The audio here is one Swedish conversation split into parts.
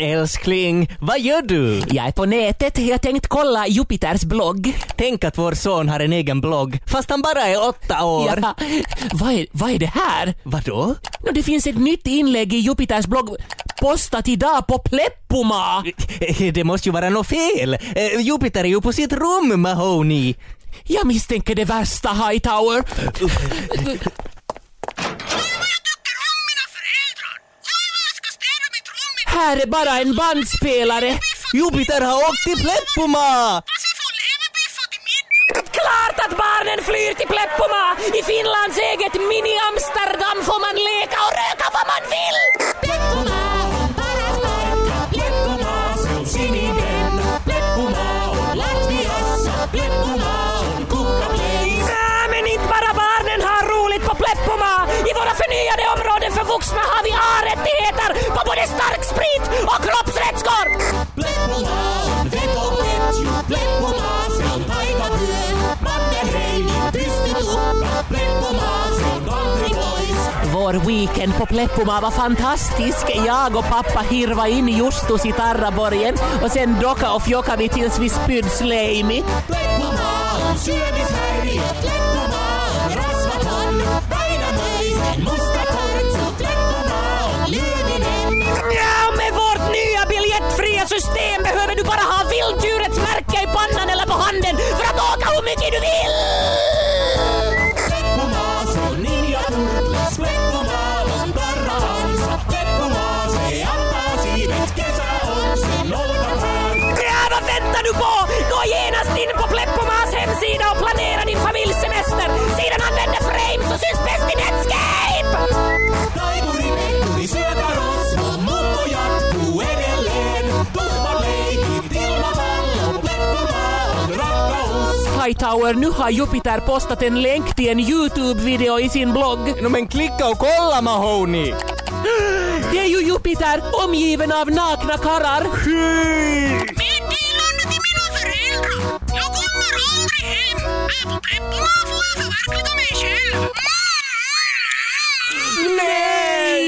Älskling, vad gör du? Jag är på nätet. Jag tänkt kolla Jupiters blogg. Tänk att vår son har en egen blogg, fast han bara är åtta år. Ja. Vad, är, vad är det här? Vadå? No, det finns ett nytt inlägg i Jupiters blogg postat idag på Pleppuma. Det måste ju vara något fel. Eh, Jupiter är ju på sitt rum, Mahoney. Jag misstänker det värsta, Hightower. Här är bara en bandspelare. Jupiter har åkt till Pleppuma! Klart att barnen flyr till Pleppuma! I Finlands eget mini-Amsterdam får man leka och röka vad man vill! Pleppuma vuxna har vi A-rättigheter på både stark sprit och kroppsvätskor! Vår weekend på Pleppoma var fantastisk. Jag och pappa hirva in Justus i Tarraborgen och sen docka och fjocka vi tills vi spydde Sleimi. Pleppoma, system behöver du bara ha vilddjurets märke i pannan eller på handen för att åka hur mycket du vill! Ja, vad väntar du på? Gå genast in på Pleppomas hemsida och planera din familjsemester. Sedan använder Frame så syns bäst i Netscape! Hightower, nu har Jupiter postat en länk till en YouTube-video i sin blogg. No, men klicka och kolla, Mahoney! Det är ju Jupiter omgiven av nakna karlar. Meddelande till mina föräldrar. Jag kommer aldrig hem. Preppoma får jag förverkliga mig själv. Nej!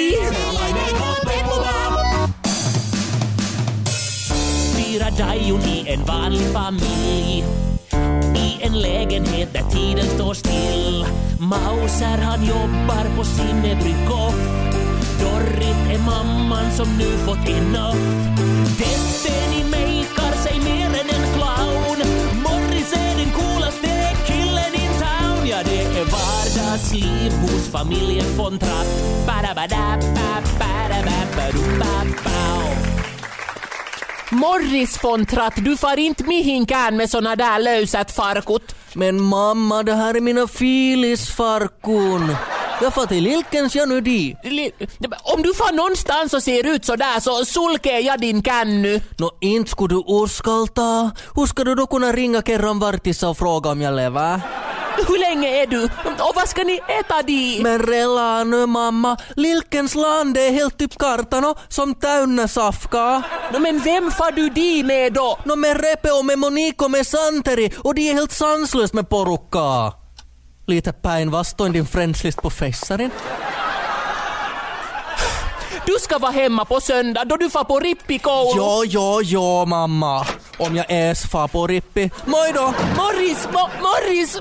Fyra dajon i en vanlig familj en lägenhet där tiden står still. Mauser han jobbar på Sinnebrykoff Dorrit är mamman som nu fått enough. Destiny makear sig mer än en clown. Morris är den coolaste killen in town. Ja, det är vardagsliv hos familjen von Trapp. Ba-da-ba-da-ba-ba-da-ba-ba-do-ba-bow. Morris von Tratt, du far inte mihinkään med såna där lösat farkut. Men mamma, det här är mina filisfarkun. Jag far till Lilkens ja nu di. Om du far någonstans och ser ut så där så sulkar jag din känny. No inte skulle du uskalta. Hur ska du då kunna ringa kerran vartissa och fråga om jag lever? Hur länge är du? Och vad ska ni äta di? Men rela nu mamma, Lilkens land är helt typ kartano som täynnä safkaa. No, men vem far du di med då? No med Repe och med Monique och med Santeri och de är helt sanslöst med porukkaa. Lite päinvastoin din friendslist på Fessarin. Du ska vara hemma på söndag då du far på rippikoulu. Jo, jo, jo mamma. Om jag ens far på rippi. Moi då! Morris, Mo Morris!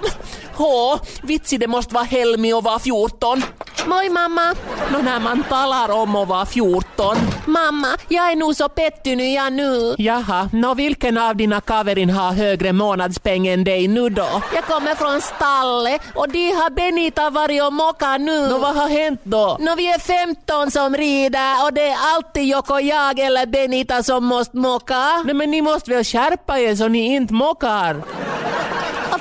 Vitsi det måste vara Helmi och vara 14. Moi mamma. No när man talar om att vara 14. Mamma, jag är nog så pettynyt jag nu. Jaha, no vilken av dina kaverin har högre månadspeng än dig nu då? Jag kommer från stallet och de har Benita varit och mockat nu. Nå vad har hänt då? Nå vi är 15 som rider och det är alltid Joko jag eller Benita som måste mocka. Nej men ni måste väl skärpa er så ni inte mockar.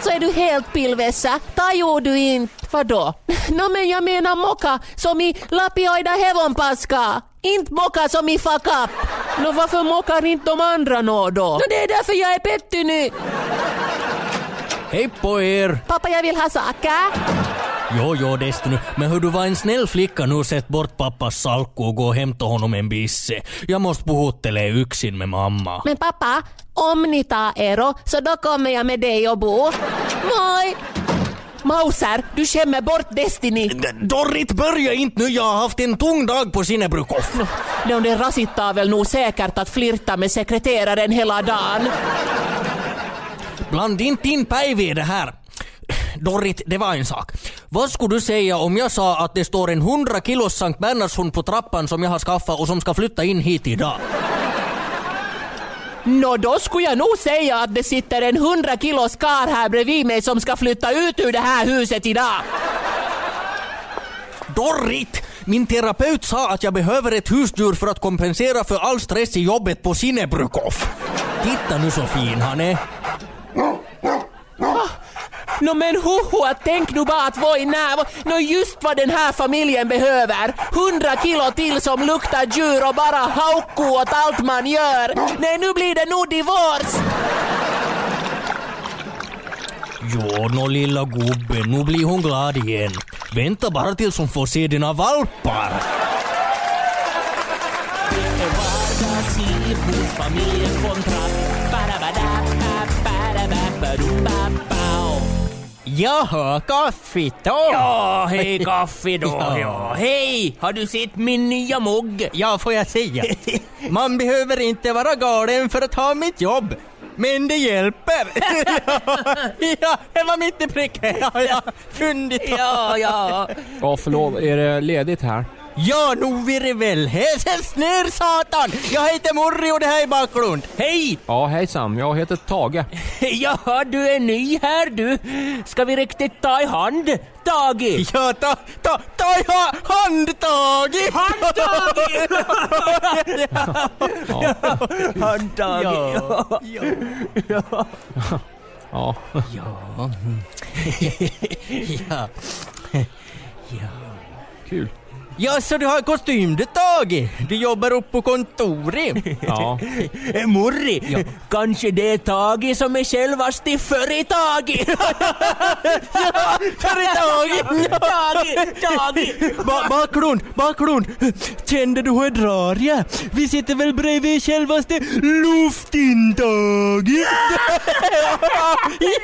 Alltså är du helt pillvässa? Tajuur du inte? Vadå? No men jag menar mocka som i lapioida hevonpaska. Inte mocka som i fuck up. No varför mockar inte de andra nå då? No det är därför jag är pettynyt. Hej på er! Pappa jag vill ha saka. Jo, jo, desto nu. Men hur du var en snäll flicka nu sett bort pappas salkku och gå och hämta honom en bisse. Jag måste puhuttele yksin med mamma. Men pappa, om ni tar ero så då kommer jag med dig och bo. Moi! Mauser, du skämmer bort Destiny. D- Dorrit, börja inte nu, jag har haft en tung dag på Sinnebrukov. Nå, det rasittar väl nog säkert att flirta med sekreteraren hela dagen. Bland inte in Päivi i det här. Dorrit, det var en sak. Vad skulle du säga om jag sa att det står en 100 kilos Sankt Bernhardshund på trappan som jag har skaffat och som ska flytta in hit idag? Nå, då skulle jag nog säga att det sitter en 100 kilos kar här bredvid mig som ska flytta ut ur det här huset idag. Dorrit! Min terapeut sa att jag behöver ett husdjur för att kompensera för all stress i jobbet på Sinnebrukov. Titta nu så fin han är. Nå men hoho, tänk nu bara att vara i när... Nå just vad den här familjen behöver. 100 kilo till som luktar djur och bara haukku åt allt man gör. Nej, nu blir det nog divorce. Jo, nå lilla gubben, nu blir hon glad igen. Vänta bara tills hon får se dina valpar. Vardagsliv hos familjen Kontrakt. Ba-da-ba-da-ba-ba-da-ba-ba-do-ba-bao. Jaha, kaffet då? Ja, hej kaffe då. Ja. Ja. Hej, har du sett min nya mugg? Ja, får jag säga. Man behöver inte vara galen för att ha mitt jobb. Men det hjälper. ja, det var mitt i pricken. Ja, ja. Fyndigt. Ja, ja. Ja, förlåt, är det ledigt här? Ja, det väl. Häsens ner satan! Jag heter Morri och det här är Backlund. Hej! Ja, hejsan. Jag heter Tage. Jaha, du är ny här du. Ska vi riktigt ta i hand, Tage? Ja, ta, ta, ta i ha, handtag! Handtag! Ja. Handtag! Ja. ja. ja. Kul. Ja, så du har kostym du Tage? Du jobbar upp på kontoret? Ja. Eh, Morri, kanske det är Tage som är självaste företag? Företag! Tage, Tage! Ba Backlund, Backlund! Kände du hur jag drar ja? Vi sitter väl bredvid självaste luftintaget?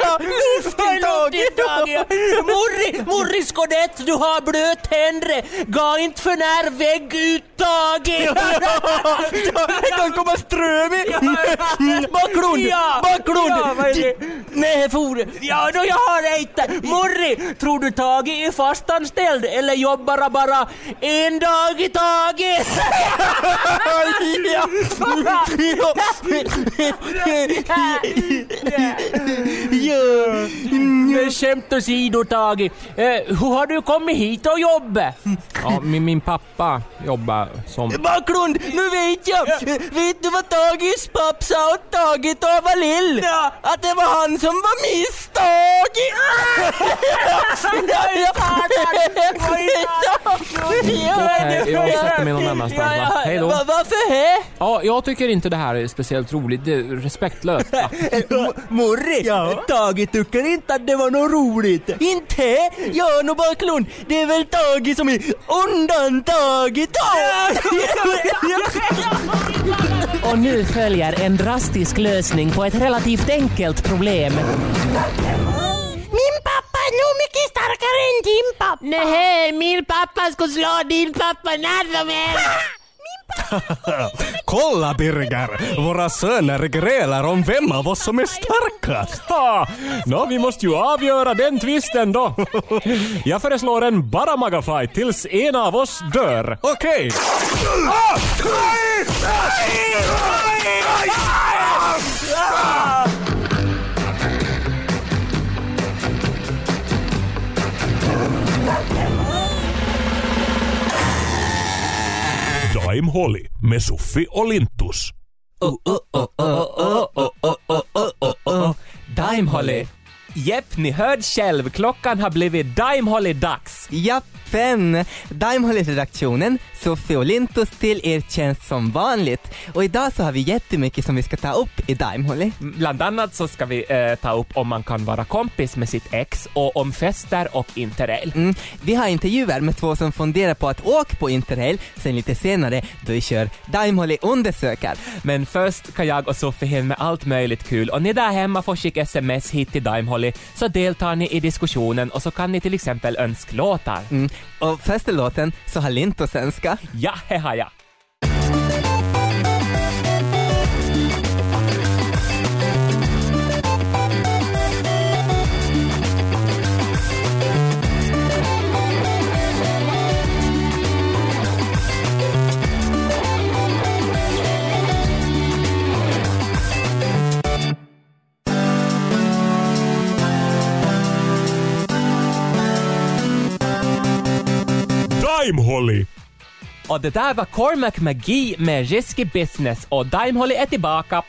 ja, luftintaget! Tage! Morri, Morri Skodett, du har blöt händer. Inte för när vägg ut, Tage! Det kan komma ström i! Backlund! Ja. Backlund! Ja, vad är det? Nej, for Ja, då jag har inte. Morri, tror du Tage är fastanställd eller jobbar bara en dag i taget? ja. ja. Men skämt åsido Tage, eh, hur har du kommit hit och jobbat? ja min, min pappa jobbar som... Backlund, nu vet jag! Vet du vad Tages papp sa åt Tage då han var lill? Ja. Att det var han som var misstag! Nej, jag sätter mig någon annanstans va? Hej då. Va- Varför he? Ja, jag tycker inte det här är speciellt roligt. Det är respektlöst. va? Morri, Ja. Tage tycker inte att det var något roligt. Inte? Ja, no Backlund, det är väl Tage som är undantaget Och nu följer en drastisk lösning på ett relativt enkelt problem. Min pappa är nog mycket starkare än din pappa. Nej, min pappa skulle slå din pappa när som helst. Kolla Birger! Våra söner grälar om vem av oss som är starkast. Ha! Nå, vi måste ju avgöra den tvisten då. Jag föreslår en baramaga-fight tills en av oss dör. Okej. Time Holly med Suffi och Holly. Jepp, ni hörde själv. Klockan har blivit Dime Holly-dags. Japp. 5. Daimhålet-redaktionen, Sofie och Lintus till er tjänst som vanligt. Och idag så har vi jättemycket som vi ska ta upp i Daimhålet. Mm, bland annat så ska vi eh, ta upp om man kan vara kompis med sitt ex och om fester och interrail. Mm. Vi har intervjuer med två som funderar på att åka på interrail, sen lite senare då vi kör Daimhålet undersöker. Men först kan jag och Sofie hinna med allt möjligt kul och ni där hemma får skicka sms hit till Daimhålet så deltar ni i diskussionen och så kan ni till exempel önska låtar. Mm. Och första låten så har Linto svenska. Ja, det har jag. Daimholly. Och det där var Cormac McGee med Risky Business och Daimholly är tillbaka.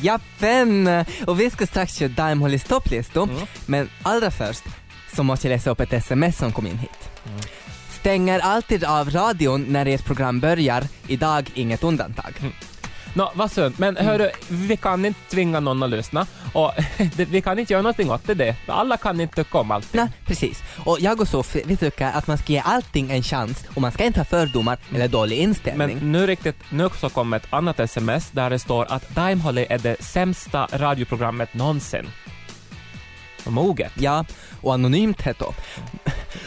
Jappen! Och vi ska strax köra Daimhollys topplistor, men allra först så måste jag läsa upp ett sms som kom in hit. Stänger alltid av radion när ert program börjar, idag inget undantag. Nå, vad sunt. Men hörru, vi kan inte tvinga någon att lyssna och det, vi kan inte göra någonting åt det. Alla kan inte tycka om allt. Nej, precis. Och jag och Sofie, vi tycker att man ska ge allting en chans och man ska inte ha fördomar eller dålig inställning. Men nu riktigt, nu så kom ett annat sms där det står att Daimholly är det sämsta radioprogrammet någonsin. Och moget. Ja, och anonymt heter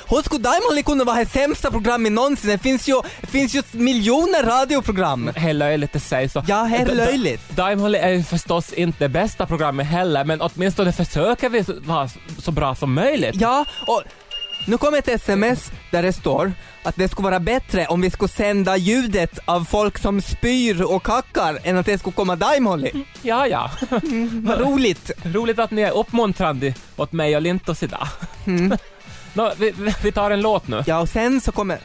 Hur skulle Daimholly kunna vara det sämsta programmet någonsin? Det finns ju, finns ju miljoner radioprogram. Det är löjligt att säga så. Ja, da- löjligt. Daimholly är ju förstås inte det bästa programmet heller, men åtminstone försöker vi vara så bra som möjligt. Ja, och nu kommer ett sms där det står att det skulle vara bättre om vi skulle sända ljudet av folk som spyr och kackar än att det skulle komma Daimholly. Ja, ja. Vad roligt! Roligt att ni är uppmuntrande åt mig och Lintos idag. Nå, vi, vi- tar en låt nu. Ja, och sen så kommer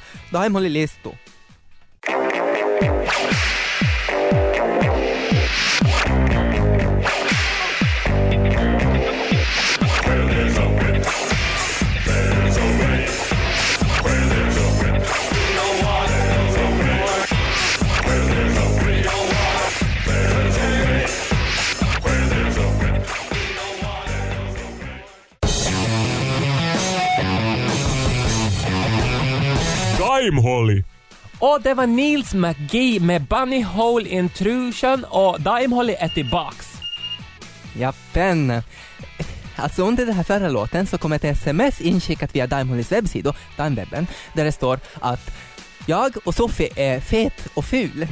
Daimholly. Och det var Nils McGee med Bunny Hole Intrusion och Daimholly är tillbaks. Jappen. Alltså under den här förra låten så kom ett sms inskickat via Daimhollys webbsida, Daimwebben, där det står att jag och Sofie är fet och ful.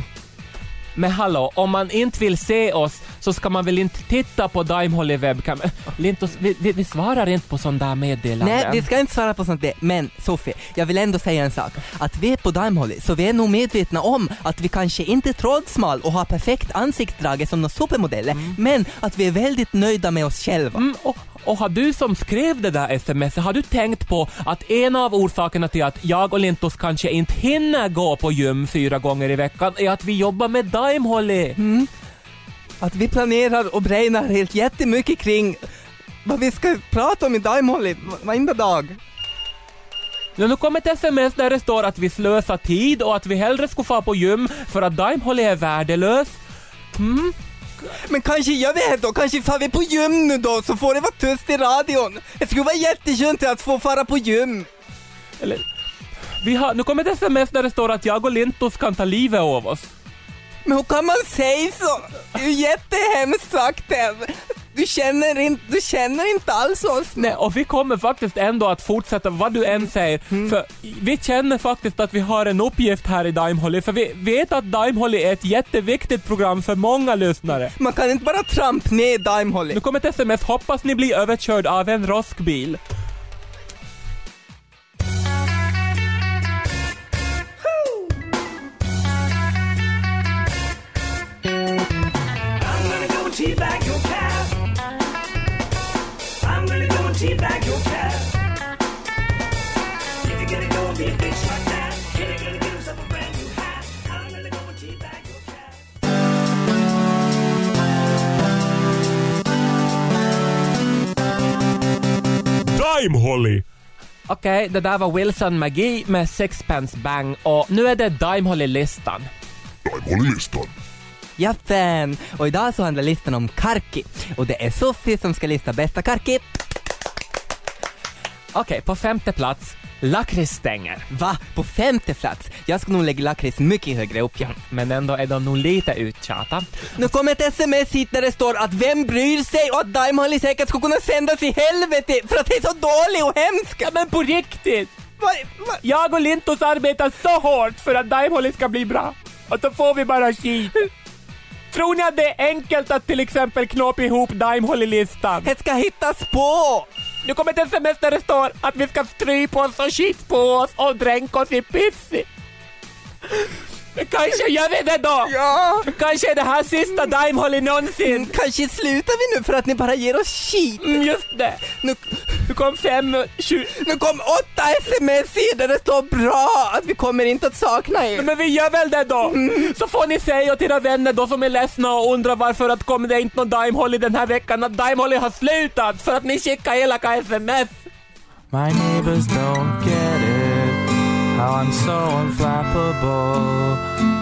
Men hallå, om man inte vill se oss så ska man väl inte titta på Daimholly webcam? Lintos, vi, vi, vi svarar inte på sån där meddelanden. Nej, vi ska inte svara på sånt där, men Sofie, jag vill ändå säga en sak. Att vi är på Daimholly, så vi är nog medvetna om att vi kanske inte är trådsmal och har perfekt ansiktsdrag som några supermodeller, men att vi är väldigt nöjda med oss själva. Mm, och, och har du som skrev det där sms, har du tänkt på att en av orsakerna till att jag och Lintos kanske inte hinner gå på gym fyra gånger i veckan är att vi jobbar med Daimholly? Att vi planerar och brainar helt jättemycket kring vad vi ska prata om i Daimholly varenda dag. Ja, nu kommer ett sms där det står att vi slösar tid och att vi hellre skulle få på gym för att Daimholly är värdelös. Mm. Men kanske gör vi det då, kanske far vi på gym nu då så får det vara tyst i radion. Det skulle vara jätteskönt att få fara på gym. Eller, vi har, nu kommer ett sms där det står att jag och Lintos kan ta livet av oss. Men hur kan man säga så? Det är ju jättehemskt sagt det. Du känner, inte, du känner inte alls oss. Nej, och vi kommer faktiskt ändå att fortsätta vad du än säger, för vi känner faktiskt att vi har en uppgift här i Daimholly, för vi vet att Daimholly är ett jätteviktigt program för många lyssnare. Man kan inte bara trampa ner Daimholly. Nu kommer ett sms, hoppas ni blir överkörd av en roskbil. I'm gonna go and teabag your and teabag your cat. If you're gonna go and be a bitch like that, then you're gonna get yourself a brand new hat. I'm gonna go and teabag your cat. Daimholly. Okej, det där var Wilson Magi med Sixpence Bang och nu är det Daimholly-listan. Daimholly-listan. Ja, fan. Och idag så handlar listan om karki. Och det är Sofie som ska lista bästa karki. Okej, på femte plats, lakritsstänger. Va? På femte plats? Jag skulle nog lägga lakrits mycket högre upp, ja. Men ändå är de nog lite uttjata. Nu kommer ett sms hit där det står att vem bryr sig och att Daimholly säkert skulle kunna sändas i helvete för att det är så dålig och hemsk. Ja men på riktigt! Va, va? Jag och Lintos arbetar så hårt för att Daimholly ska bli bra. Och så får vi bara skit. Tror ni att det är enkelt att till exempel knåpa ihop Daimholly-listan? Det ska hittas på! Nu kommer ett sms där det står att vi ska strypa oss och shit på oss och dränka oss i piss. Men Kanske gör vi det då? Ja! Kanske är det här sista Daimholly någonsin. Kanske slutar vi nu för att ni bara ger oss skit. Mm, Just det. Nu, Nu kom fem, sju... nu kom åtta sms där det står bra att vi kommer inte att sakna er. Men vi gör väl det då? Så får ni säga till era vänner då som är ledsna och undrar varför att kommer det inte någon Daimholly den här veckan att Daimholly har slutat för att ni skickar elaka sms. My neighbors don't get it. How I'm so unflappable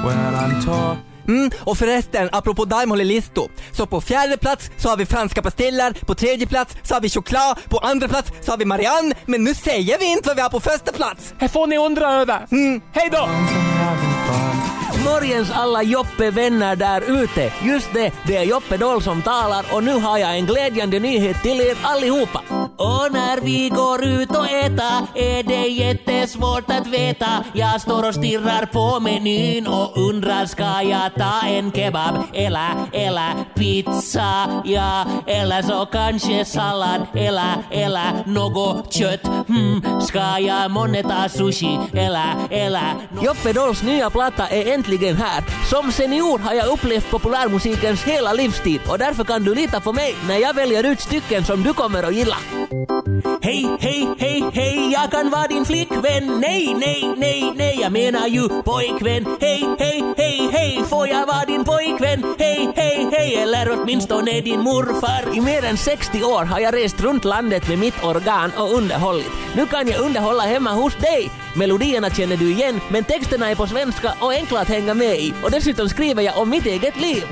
when I'm talking. Mm, och förresten, apropå Daimholly-listor, så på fjärde plats så har vi franska pastiller, på tredje plats så har vi choklad, på andra plats så har vi Marianne, men nu säger vi inte vad vi har på första plats. Här får ni undra över. Hej då! having fun. Morgens alla Joppe-vänner där ute. Just det, det är Joppe Doll som talar och nu har jag en glädjande nyhet till er allihopa. Och när vi går ut och äta är det jättesvårt att veta. Jag står och stirrar på menyn och undrar ska jag ta en kebab eller, eller pizza, ja, eller så kanske sallad eller, eller något kött. Hmm, ska jag månne ta sushi eller, eller... Joppe Dolls nya platta är äntligen här. Som senior har jag upplevt populärmusikens hela livstid och därför kan du lita på mig när jag väljer ut stycken som du kommer att gilla. Hej, hej, hej, hej, jag kan vara din flickvän. Nej, nej, nej, nej, jag menar ju pojkvän. Hej, hej, hej, hej, får jag vara din pojkvän? Hej, hej, hej, eller åtminstone din morfar. I mer än 60 år har jag rest runt landet med mitt organ och underhållit. Nu kan jag underhålla hemma hos dig. Melodierna känner du igen, men texterna är på svenska och enkla att hänga med i. Och dessutom skriver jag om mitt eget liv.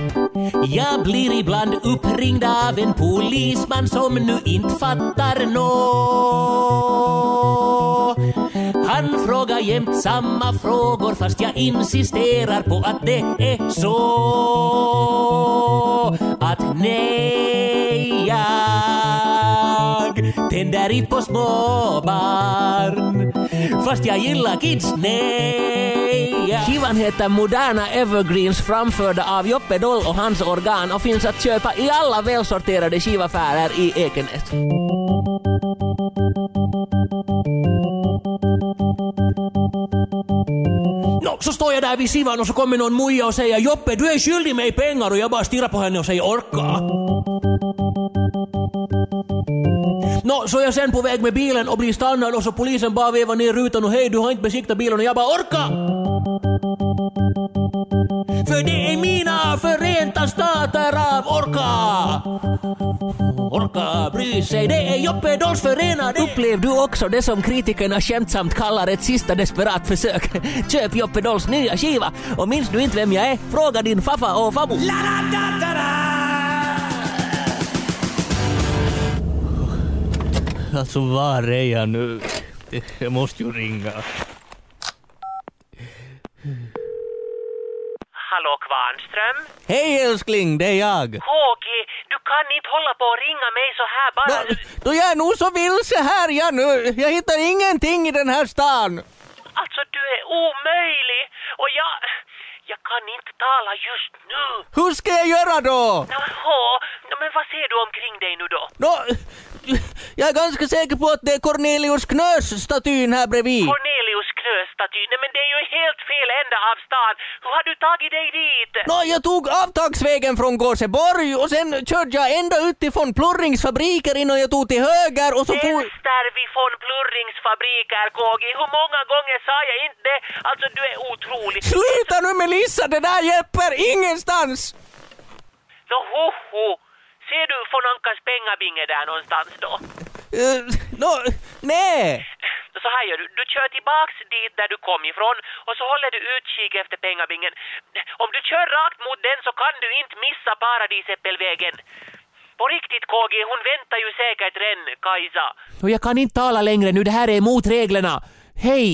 Jag blir ibland uppringd av en polisman som nu inte fattar nå. Han frågar jämt samma frågor fast jag insisterar på att det är så. Att nej, jag tänder inte på småbarn. Fast jag gillar kids, nej. jag- Skivan heter Moderna Evergreens framförda av Joppe Doll och hans organ och finns att köpa i alla välsorterade skivaffärer i Ekenäs. Nå, så står jag där vid sivan och så kommer någon muja och säger Joppe, du är skyldig mig pengar och jag bara stirrar på henne och säger orka. Nå, så är jag sen på väg med bilen och blir stannad och så polisen bara vevar ner rutan och hej, du har inte besiktat bilen och jag bara orka! För det är mina förenta stater av orka! Orka bry sig, det är Joppe Dolls förenade! Upplev du också det som kritikerna skämtsamt kallar ett sista desperat försök? Köp Joppe Dolls nya skiva och minns du inte vem jag är? Fråga din faffa och fabbo. Alltså var är jag nu? Jag måste ju ringa. Hallå Kvarnström? Hej älskling, det är jag. HG, du kan inte hålla på och ringa mig så här bara. Då, då jag är nog så vilse här jag nu. Jag hittar ingenting i den här stan. Alltså du är omöjlig och jag... Jag kan inte tala just nu. Hur ska jag göra då? Nå, men vad ser du omkring dig nu då? Nå, jag är ganska säker på att det är Cornelius Knös statyn här bredvid. Cornelius Knös-staty. Nej men det är ju helt fel ända av stan. Hur har du tagit dig dit? Nå, jag tog avtagsvägen från Gåseborg och sen körde jag ända ut ifrån Plurrings fabriker innan jag tog till höger och så for... Von Plurrings fabriker, KG. Hur många gånger sa jag inte det? Alltså du är otrolig. Sluta nu Melissa, det där hjälper ingenstans! Nå ho, ho. Ser du von Ankas pengabinge där någonstans då? Uh, Nå, nej! Så här gör du, du kör tillbaks dit där du kom ifrån och så håller du utkik efter pengabingen. Om du kör rakt mot den så kan du inte missa Paradisäppelvägen. På riktigt KG, hon väntar ju säkert redan, Kajsa. Och jag kan inte tala längre nu, det här är emot reglerna. Hej!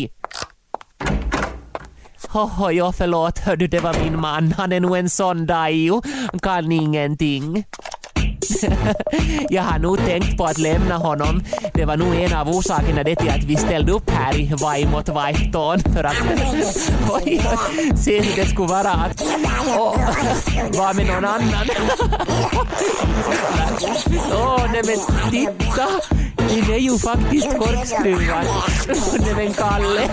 Hoho, jo förlåt, hördu det var min man. Han är nog en sån daio. Kan ingenting. jag har nog tänkt på att lämna honom. Det var nog en av orsakerna det till att vi ställde upp här i Vaimot Vaihtoon för att oj, se hur det skulle vara att oh, vara med någon annan. Åh, oh, nej men titta! Det är ju faktiskt korkskruvar. Nej men Kalle.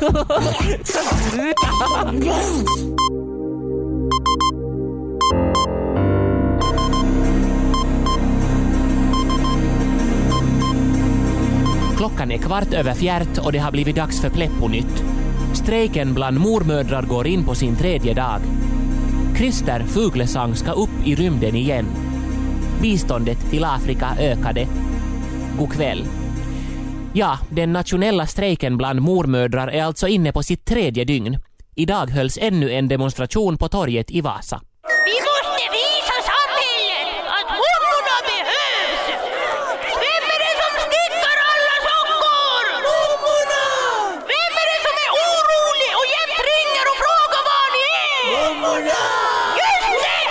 Klockan är kvart över fjärt och det har blivit dags för Pleppo-nytt. Strejken bland mormödrar går in på sin tredje dag. Christer Fuglesang ska upp i rymden igen. Biståndet till Afrika ökade. God kväll. Ja, den nationella strejken bland mormödrar är alltså inne på sitt tredje dygn. Idag hölls ännu en demonstration på torget i Vasa. Vi måste visa samhället att mormorna behövs! Vem är det som stickar alla sockor? Mormorna! Vem är det som är orolig och jämt ringer och frågar var ni är? Mormorna! Just det!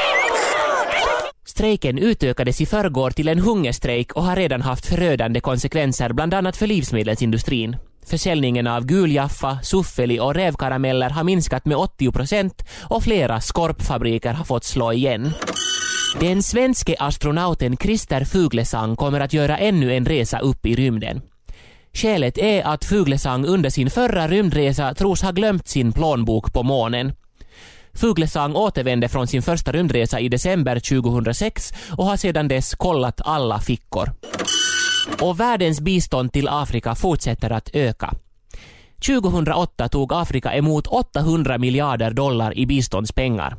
Strejken utökades i förrgår till en hungerstrejk och har redan haft förödande konsekvenser bland annat för livsmedelsindustrin. Försäljningen av guljaffa, suffeli och rävkarameller har minskat med 80 procent och flera skorpfabriker har fått slå igen. Den svenske astronauten Christer Fuglesang kommer att göra ännu en resa upp i rymden. Skälet är att Fuglesang under sin förra rymdresa tros ha glömt sin plånbok på månen. Fuglesang återvände från sin första rymdresa i december 2006 och har sedan dess kollat alla fickor. Och världens bistånd till Afrika fortsätter att öka. 2008 tog Afrika emot 800 miljarder dollar i biståndspengar.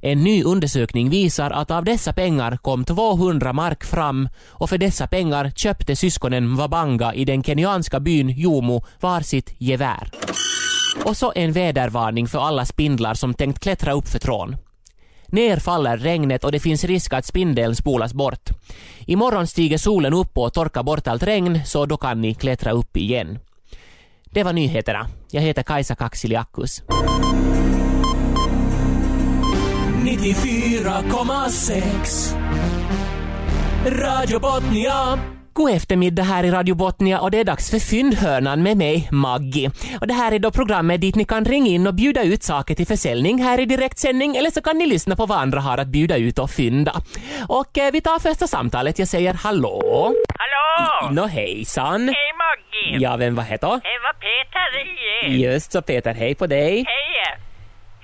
En ny undersökning visar att av dessa pengar kom 200 mark fram och för dessa pengar köpte syskonen Mwabanga i den kenyanska byn Jomo varsitt gevär. Och så en vädervarning för alla spindlar som tänkt klättra upp för trån. Ner faller regnet och det finns risk att spindeln spolas bort. Imorgon stiger solen upp och torkar bort allt regn, så då kan ni klättra upp igen. Det var nyheterna. Jag heter Kajsa Kaksiliakus. 94,6 Radio Botnia God eftermiddag här i Radio Botnia och det är dags för Fyndhörnan med mig, Maggie. Och det här är då programmet dit ni kan ringa in och bjuda ut saker till försäljning här i direktsändning eller så kan ni lyssna på vad andra har att bjuda ut och fynda. Och eh, vi tar första samtalet. Jag säger hallå? Hallå! Nå hejsan. Hej Maggie! Ja, vem var det då? Det var Peter igen. Just så Peter, hej på dig. Hej!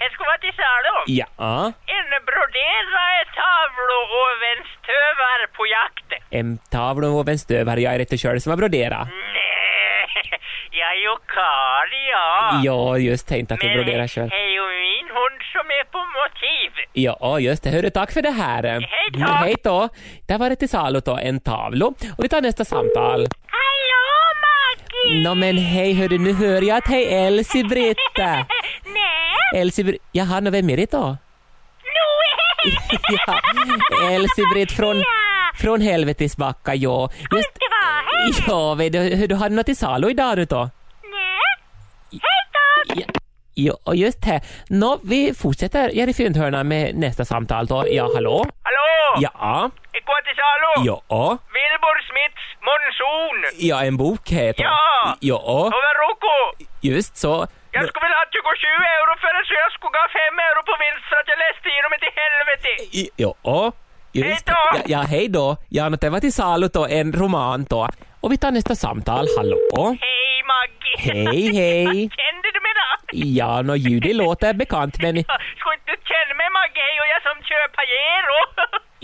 Det skulle vara till salu. Ja, En broderad tavla och en stövar på jakt. en tavla och en stövare. Jag är rätt själv som har broderat. Nej, jag är ju karl ja. Ja, just tänkte att du broderar själv. det är ju min hund som är på motiv. Ja, just det. Hörru, tack för det här. Hej då. Hej då. Där var det till salu då, en tavla. Och vi tar nästa samtal. Hallå Maggie! Nå men hej hördu, nu hör jag att hej Elsie-Britt. Elsie-Britt, jaha, nå vem är det då? nu ja, Elsie-Britt från, från Helvetisbacka, ja. Just, ja, vet du, du hade något till salu idag du då? Nej. Hej då! Ja, just det. Nå, vi fortsätter här i Fyndhörnan med nästa samtal då. Ja, hallå? Hallå! Ja, Jag går till salu. ja, Wilbur Smiths Monsun. ja, en bok heter Ja. Ja, Över Roko. just så. Jag skulle vilja ha 27 euro för det så jag skulle ha 5 euro på vinst för att jag läste igenom det till helvete. I- Ja, just Hej då. Ja, ja, hej då. Ja, det var till salu då, en roman då. Och vi tar nästa samtal. Hallå? Hej Maggie! Hej, hej. Kände du mig då? Ja, nå, ljudet låter bekant, men... Ja, Skulle inte du känna mig Maggie? Och jag som kör Pajero.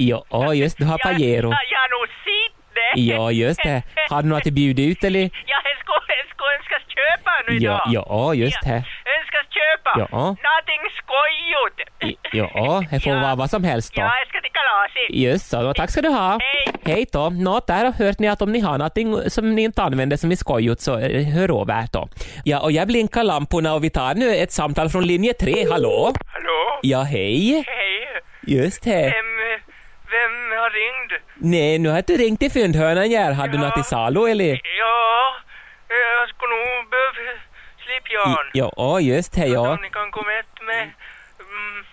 Ja, just du har Pajero. Ja, jag har nog sett det. Ja, just det. Har du något att bjuda ut eller? Ja, jag ska, jag ska önskas köpa nu Ja, idag. ja, just det. Önskas köpa. Ja. Någonting skojigt. Ja, det får Ja. vara vad som helst då. Ja, jag ska till kalas Pasi. Just så, tack ska du ha. Hej. Hej då. Nå, där har hört ni att om ni har någonting som ni inte använder som är skojigt så eh, hör av er då. Ja, och jag blinkar lamporna och vi tar nu ett samtal från linje 3. Hallå? Hallå? Ja, hej. Hej. Just det. Vem, vem har ringt? Nej, nu har du ringt till fyndhörnan här. Har du något till salu eller? Ja, jag skulle nog behöva slipjarn. Ja, just det, ja. Om ni kan komma ett med... Mm,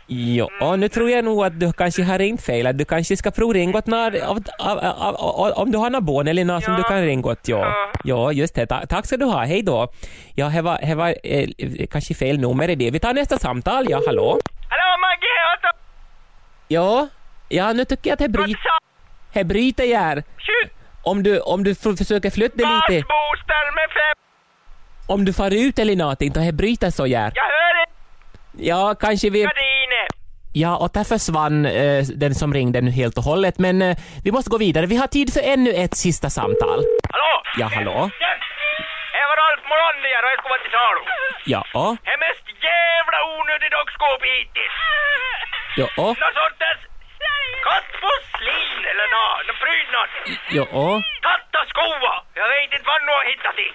Ja, nu tror jag nog att du kanske har ringt fel. Du kanske ska provringa åt några, av, av, av, om du har några barn eller något som du kan ringa åt. Ja, ja just det. Ta, tack ska du ha. Hej då. Ja, det var, det var eh, kanske fel nummer i det. Vi tar nästa samtal. Ja, hallå? Hallå Maggie, jag. Ja, ja nu tycker jag att det bryter. Det bryter här. Om du, om du försöker flytta dig lite. Gasbooster med fem... Om du far ut eller någonting, då det bryter så här. Jag hör det! Ja, kanske vi... Gardiner! Ja, och där försvann eh, den som ringde nu helt och hållet, men eh, vi måste gå vidare. Vi har tid för ännu ett sista samtal. Hallå? Ja, hallå? Det var Ralf Molander här och jag ska vara till salu. Ja, Det mest jävla onödigt dockskåp hittills. ja, Nå sortens kattfosslin eller nå, nå prydnad. ja. Kattaskoa! Jag vet inte vad ni har hittat till.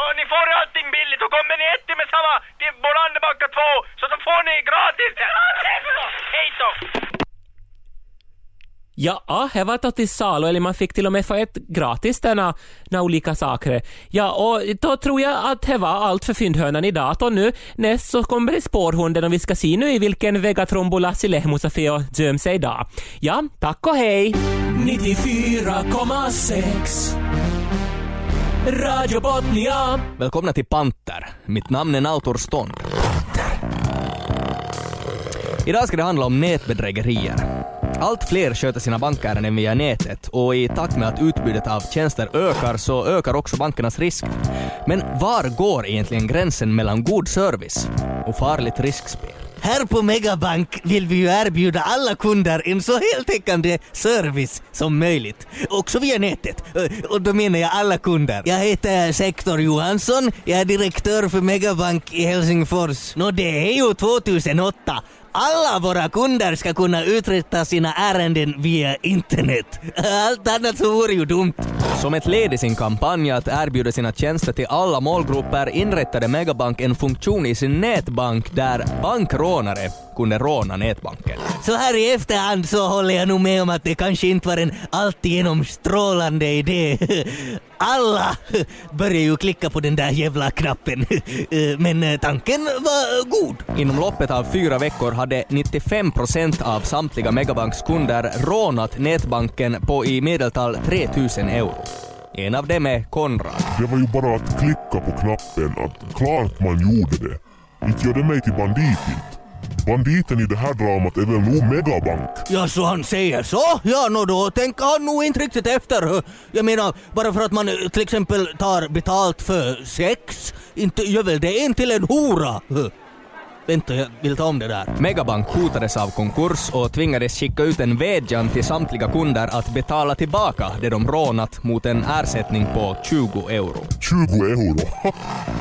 Och ni får allting billigt och kommer ni ett med samma till Bolandebacka 2 så då får ni gratis. Hej då! Ja, det var då till salu, eller man fick till och med få ett gratis denna, denna olika saker. Ja, och då tror jag att det var allt för fyndhörnan i datorn nu. Näst så kommer det spårhunden och vi ska se nu i vilken Vegatrombo Lassi Lehmusafio göm sig idag. Ja, tack och hej! 94,6 Radio Botnia Välkomna till Panter. Mitt namn är Nautor Stånd. Idag ska det handla om nätbedrägerier. Allt fler sköter sina bankärenden via nätet och i takt med att utbudet av tjänster ökar så ökar också bankernas risk. Men var går egentligen gränsen mellan god service och farligt riskspel? Här på Megabank vill vi ju erbjuda alla kunder en så heltäckande service som möjligt. Också via nätet. Eh, och då menar jag alla kunder. Jag heter Sektor Johansson. Jag är direktör för Megabank i Helsingfors. Nå, det är ju 2008. Alla våra kunder ska kunna uträtta sina ärenden via internet. Allt annat så vore ju dumt. Som ett led i sin kampanj att erbjuda sina tjänster till alla målgrupper inrättade Megabank en funktion i sin nätbank där bankrånare kunde råna nätbanken. Så här i efterhand så håller jag nog med om att det kanske inte var en alltigenom strålande idé. Alla börjar ju klicka på den där jävla knappen. Men eh, tanken var god. Inom loppet av fyra veckor hade 95% av samtliga Megabanks kunder rånat nätbanken på i medeltal 3000 euro. En av dem är Konrad. Det var ju bara att klicka på knappen, att klart man gjorde det. Inte gör det mig till bandit inte. Banditen i det här dramat är väl nog Megabank. Ja, så han säger så? Ja, nå då tänker han nog inte riktigt efter. Jag menar, bara för att man eh, till exempel tar betalt för sex, inte gör väl det en till en hora? Vänta, jag vill ta om det där. Megabank hotades av konkurs och tvingades skicka ut en vädjan till samtliga kunder att betala tillbaka det de rånat mot en ersättning på 20 euro. 20 euro?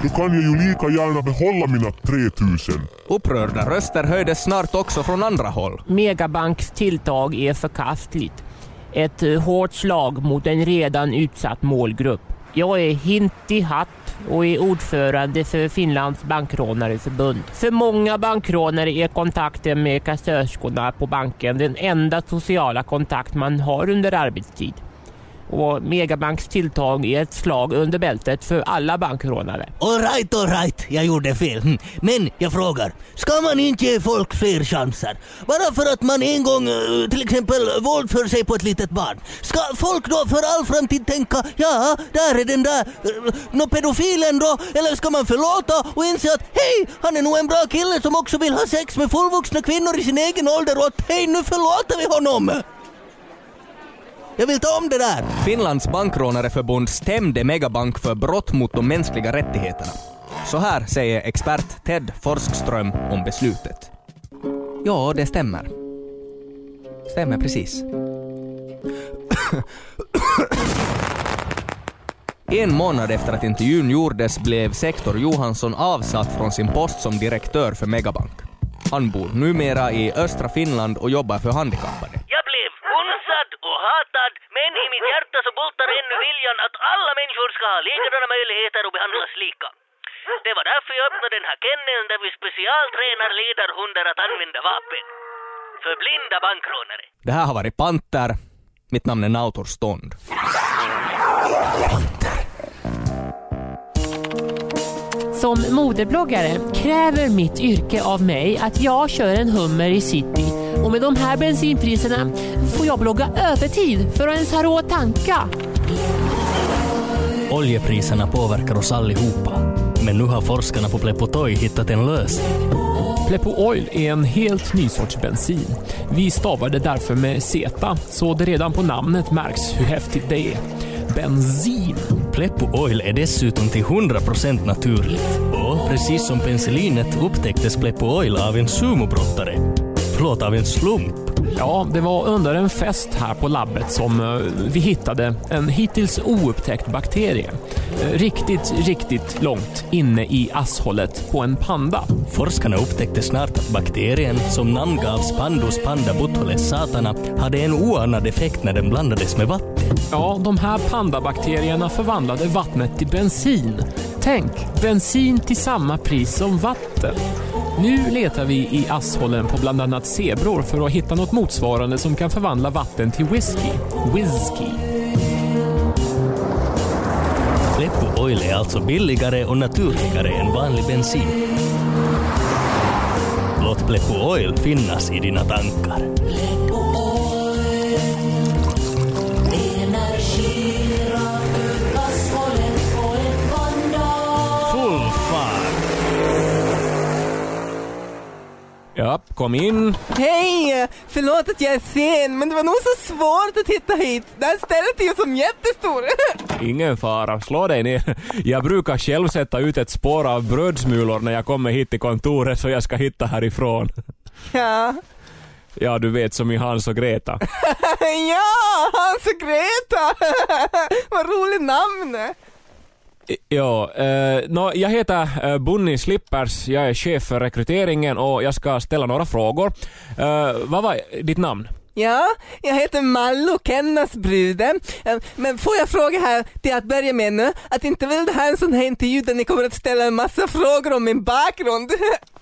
Då kan jag ju lika gärna behålla mina 3000. Upprörda röster höjdes snart också från andra håll. Megabanks tilltag är förkastligt. Ett eh, hårt slag mot en redan utsatt målgrupp. Jag är Hinti Hatt och är ordförande för Finlands bankrånareförbund. För många bankrånare är kontakten med kassörskorna på banken den enda sociala kontakt man har under arbetstid. Och Megabanks tilltag är ett slag under bältet för alla bankrånare. Alright, alright, jag gjorde fel. Hm. Men jag frågar, ska man inte ge folk fler chanser? Bara för att man en gång eh, till exempel våldför sig på ett litet barn. Ska folk då för all framtid tänka, ja, där är den där eh, nå pedofilen då? Eller ska man förlåta och inse att hej, han är nog en bra kille som också vill ha sex med fullvuxna kvinnor i sin egen ålder och att hej, nu förlåter vi honom? Jag vill ta om det där. Finlands bankrånareförbund stämde Megabank för brott mot de mänskliga rättigheterna. Så här säger expert Ted Forskström om beslutet. Ja, det stämmer. Stämmer precis. En månad efter att intervjun gjordes blev Sektor Johansson avsatt från sin post som direktör för Megabank. Han bor numera i östra Finland och jobbar för handikappade. Jag blev stad, men i mitt hjärta så bultar ännu viljan att alla människor ska ha likadana möjligheter och behandlas lika. Det var därför jag öppnade den här kenneln där vi specialtränar ledarhundar att använda vapen. För blinda bankrånare. Det här har varit Panter. Mitt namn är Nautor Stånd. Som modebloggare kräver mitt yrke av mig att jag kör en Hummer i city. Och med de här bensinpriserna får jag blogga övertid för att ens ha råd att tanka. Oljepriserna påverkar oss allihopa. Men nu har forskarna på Plepotoj hittat en lösning. Pleppo Oil är en helt ny sorts bensin. Vi stavar det därför med Z, så det redan på namnet märks hur häftigt det är. Bensin. Pleppo Oil är dessutom till 100% naturligt. Och precis som penicillinet upptäcktes Pleppo Oil av en sumobrottare. Förlåt, av en slump. Ja, det var under en fest här på labbet som eh, vi hittade en hittills oupptäckt bakterie. Eh, Riktigt, riktigt långt inne i asshållet på en panda. Forskarna upptäckte snart att bakterien, som namngavs Pandus panda buttholes satana, hade en oanad effekt när den blandades med vatten. Ja, de här pandabakterierna förvandlade vattnet till bensin. Tänk, bensin till samma pris som vatten. Nu letar vi i asshållen på bland annat zebror för att hitta något motsvarande som kan förvandla vatten till whisky. Whisky. Pleppo Oil är alltså billigare och naturligare än vanlig bensin. Låt Pleppo Oil finnas i dina tankar. Kom in. Hej! Förlåt att jag är sen, men det var nog så svårt att hitta hit. Det här stället är ju som jättestor. Ingen fara, slå dig ner. Jag brukar själv sätta ut ett spår av brödsmulor när jag kommer hit till kontoret så jag ska hitta härifrån. ja. Ja, du vet som i Hans och Greta. ja, Hans och Greta! Vad roligt namn! Ja, eh, no, jag heter eh, Bunny Slippers, jag är chef för rekryteringen och jag ska ställa några frågor. Eh, vad var ditt namn? Ja, jag heter Mallo, Kennas brude. Eh, men får jag fråga här till att börja med nu, att inte väl det här är en sån här intervju där ni kommer att ställa en massa frågor om min bakgrund?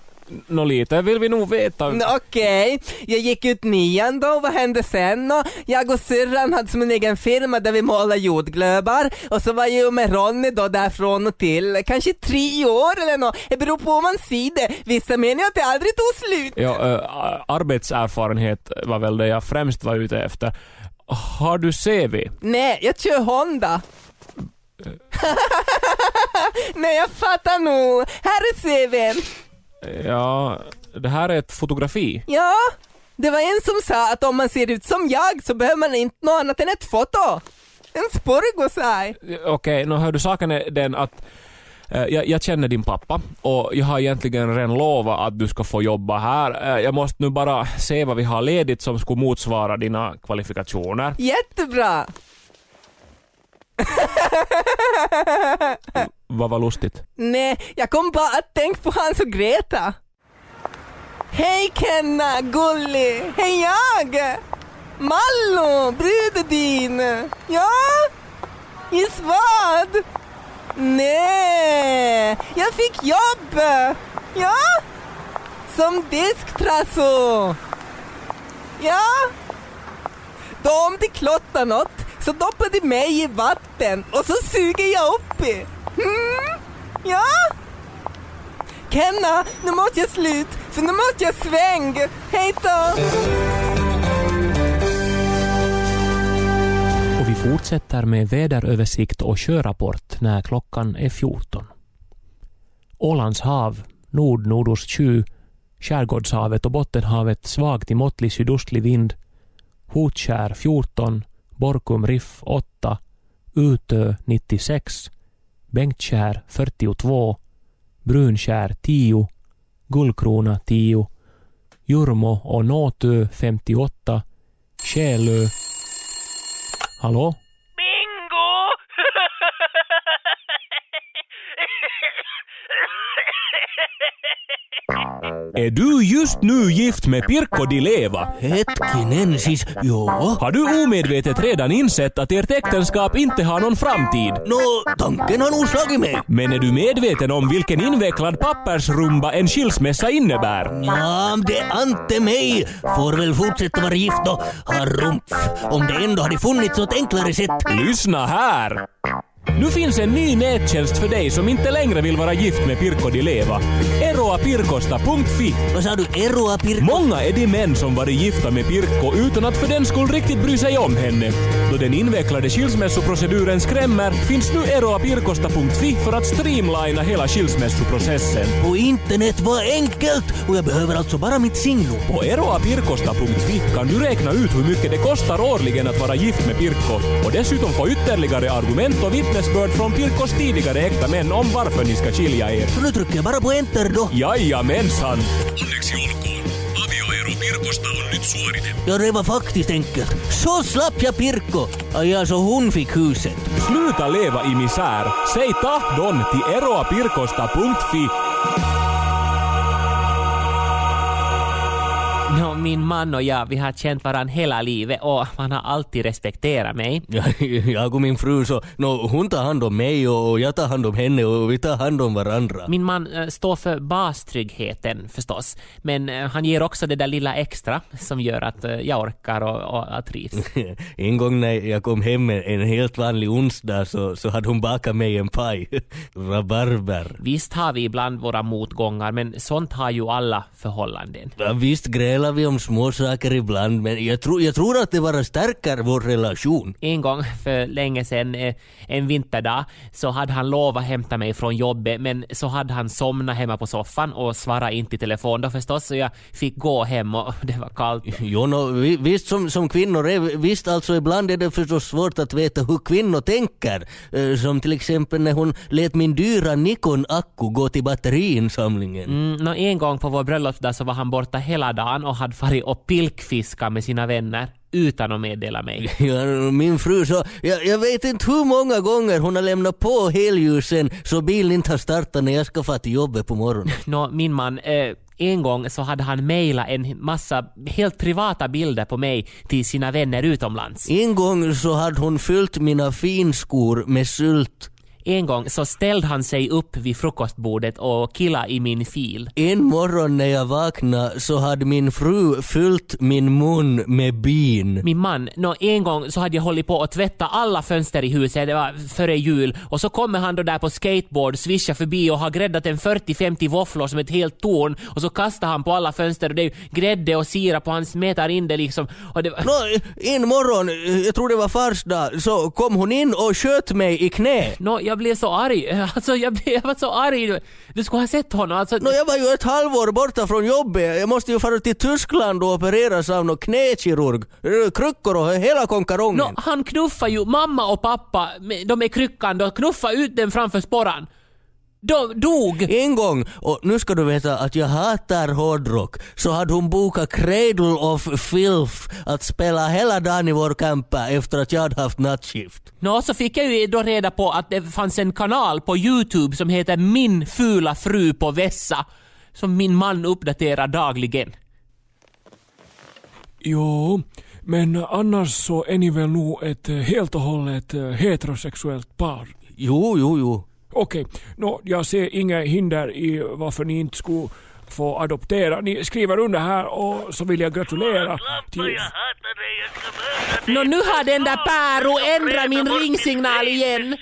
Nå lite vill vi nog veta. Okej, jag gick ut nian då, vad hände sen då? Jag och syrran hade som en egen firma där vi målade jordglöbar och så var jag ju med Ronny då därifrån och till, kanske tre år eller nå. Det beror på hur man ser det. Vissa menar ju att det aldrig tog slut. Ja, eh, arbetserfarenhet var väl det jag främst var ute efter. Har du CV? Nej, jag kör Honda. Nej, jag fattar nog. Här är CVn. Ja, det här är ett fotografi. Ja, det var en som sa att om man ser ut som jag så behöver man inte något annat än ett foto. En sporgo säg. Okej, nu hör du saken är den att eh, jag, jag känner din pappa och jag har egentligen redan lovat att du ska få jobba här. Eh, jag måste nu bara se vad vi har ledigt som skulle motsvara dina kvalifikationer. Jättebra. Vad var lustigt? Nej, jag kom bara att tänka på Hans och Greta. Hej Kenna, gullig! hej jag! Mallo, bruden din. Ja? Giss vad? Nej, jag fick jobb. Ja? Som disktrasso. Ja? Då om de klottar något så doppar de mig i vatten och så suger jag upp i. Mm? Ja? Kenna, nu måste jag slut för nu måste jag sväng. Hej då! Och vi fortsätter med väderöversikt och körrapport när klockan är 14. Ålands hav, nord-nordost 20, Skärgårdshavet och Bottenhavet svag till måttlig sydostlig vind, Hotskär 14, Borkum Riff 8, Utö 96, Bengtskär 42, Brunskär 10, Gullkrona 10, Jurmo och Nåtö 58, Själö Hallå? Är du just nu gift med Pirkko Di Leva? Hetkinen, siis joo. Har du omedvetet redan insett att ert äktenskap inte har någon framtid? Nå, tanken har nog slagit mig. Men är du medveten om vilken invecklad pappersrumba en skilsmässa innebär? Ja, det ante mig. Får väl fortsätta vara gift och ha rumf. Om det ändå hade funnits något enklare sätt. Lyssna här! Nu finns en ny nättjänst för dig som inte längre vill vara gift med Pirkko Di Leva. Eroapirkosta.fi Vad sa du? Eroa Pirkko? Många är de män som varit gifta med Pirkko utan att för den skull riktigt bry sig om henne. Då den invecklade skilsmässoproceduren skrämmer finns nu eroapirkosta.fi för att streamlina hela skilsmässoprocessen. På internet var enkelt och jag behöver alltså bara mitt signum. På eroapirkosta.fi kan du räkna ut hur mycket det kostar årligen att vara gift med Pirkko och dessutom få ytterligare argument och vittnesbörd från Pirkkos tidigare äkta män om varför ni ska skilja er. Så nu trycker jag bara på enter då. Jajamensan! Onneksi olkoon. Avioero Pirkosta on nyt suoritettu. Ja det var faktiskt enkelt. Så slapp jag Pirkko. Aj, alltså hon fick huset. Sluta leva i misär. Säg tahdon till eroapirkosta.fi. Nå, min man och jag, vi har känt varandra hela livet och han har alltid respekterat mig. Ja, jag och min fru så, no, hon tar hand om mig och jag tar hand om henne och vi tar hand om varandra. Min man eh, står för bastryggheten förstås, men eh, han ger också det där lilla extra som gör att eh, jag orkar och, och jag trivs. en gång när jag kom hem en, en helt vanlig onsdag så, så hade hon bakat mig en paj. Rabarber. Visst har vi ibland våra motgångar, men sånt har ju alla förhållanden. Ja, visst grälar vi om små saker ibland men jag, tror jag tror att det bara stärker vår relation. En gång för länge sedan, eh, en vinterdag, så hade han lovat hämta mig från jobbet, men så hade han somnat hemma på soffan och svarade inte i telefon då förstås, så jag fick gå hem och det var kallt. Jo, no, vi- visst som, som kvinnor är, visst alltså ibland är det förstås svårt att veta hur kvinnor tänker. Eh, Som till exempel när hon lät min dyra Nikon-akku gå till batteriinsamlingen. Mm, nå, en gång på vår bröllopsdag så var han borta hela dagen och hade farit och pilkfiskat med sina vänner utan att meddela mig. Ja, min fru så, jag, jag vet inte hur många gånger hon har lämnat på helljusen så bilen inte har startat när jag ska få till jobbet på morgonen. Nå, min man, eh, en gång så hade han mejlat en massa helt privata bilder på mig till sina vänner utomlands. En gång så hade hon fyllt mina finskor med sylt. En gång så ställde han sig upp vid frukostbordet och killade i min fil. En morgon när jag vaknade så hade min fru fyllt min mun med bin. Min man, nå, en gång så hade jag hållit på att tvätta alla fönster i huset, det var före jul, och så kommer han då där på skateboard, svischar förbi och har gräddat en 40-50 våfflor som ett helt torn och så kastar han på alla fönster och det är grädde och sirap och han smetar in det liksom. Och det var... Nå, en morgon, jag tror det var fars dag, så kom hon in och sköt mig i knä. Nå, jag blev så arg. Alltså, jag, blev, jag var så arg. Du skulle ha sett honom. Alltså, Nå, jag var ju ett halvår borta från jobbet. Jag måste ju fara till Tyskland och opereras av någon knäkirurg. Kryckor och hela konkarongen. Nå, han knuffar ju mamma och pappa, de är kryckan, och knuffar ut den framför sporran. De dog! En gång, och nu ska du veta att jag hatar hårdrock, så hade hon bokat Cradle of Filth att spela hela dagen i vår campa efter att jag hade haft nattskift. Nå, så fick jag ju då reda på att det fanns en kanal på Youtube som heter Min fula fru på Vessa, som min man uppdaterar dagligen. Jo, men annars så är ni väl nog ett eh, helt och hållet eh, heterosexuellt par? Jo, jo, jo. Okej, nå, jag ser inga hinder i varför ni inte skulle få adoptera. Ni skriver under här och så vill jag gratulera till... Nå, nu har den där Päro ändrat min ringsignal igen.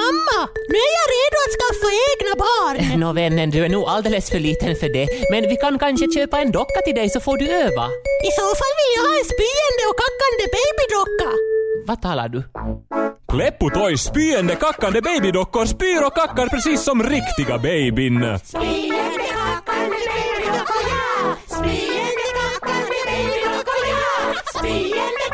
Mamma, nu är jag redo att skaffa egna barn. Nå vännen, du är nog alldeles för liten för det. Men vi kan kanske köpa en docka till dig så får du öva. I så fall vill jag ha en spyende och kackande babydocka. Vad talar du? Toys spyende kackande babydockor spyr och kackar precis som riktiga babyn. Spyende kackande babydockor ja. Spyende kackande babydockor ja. Spyende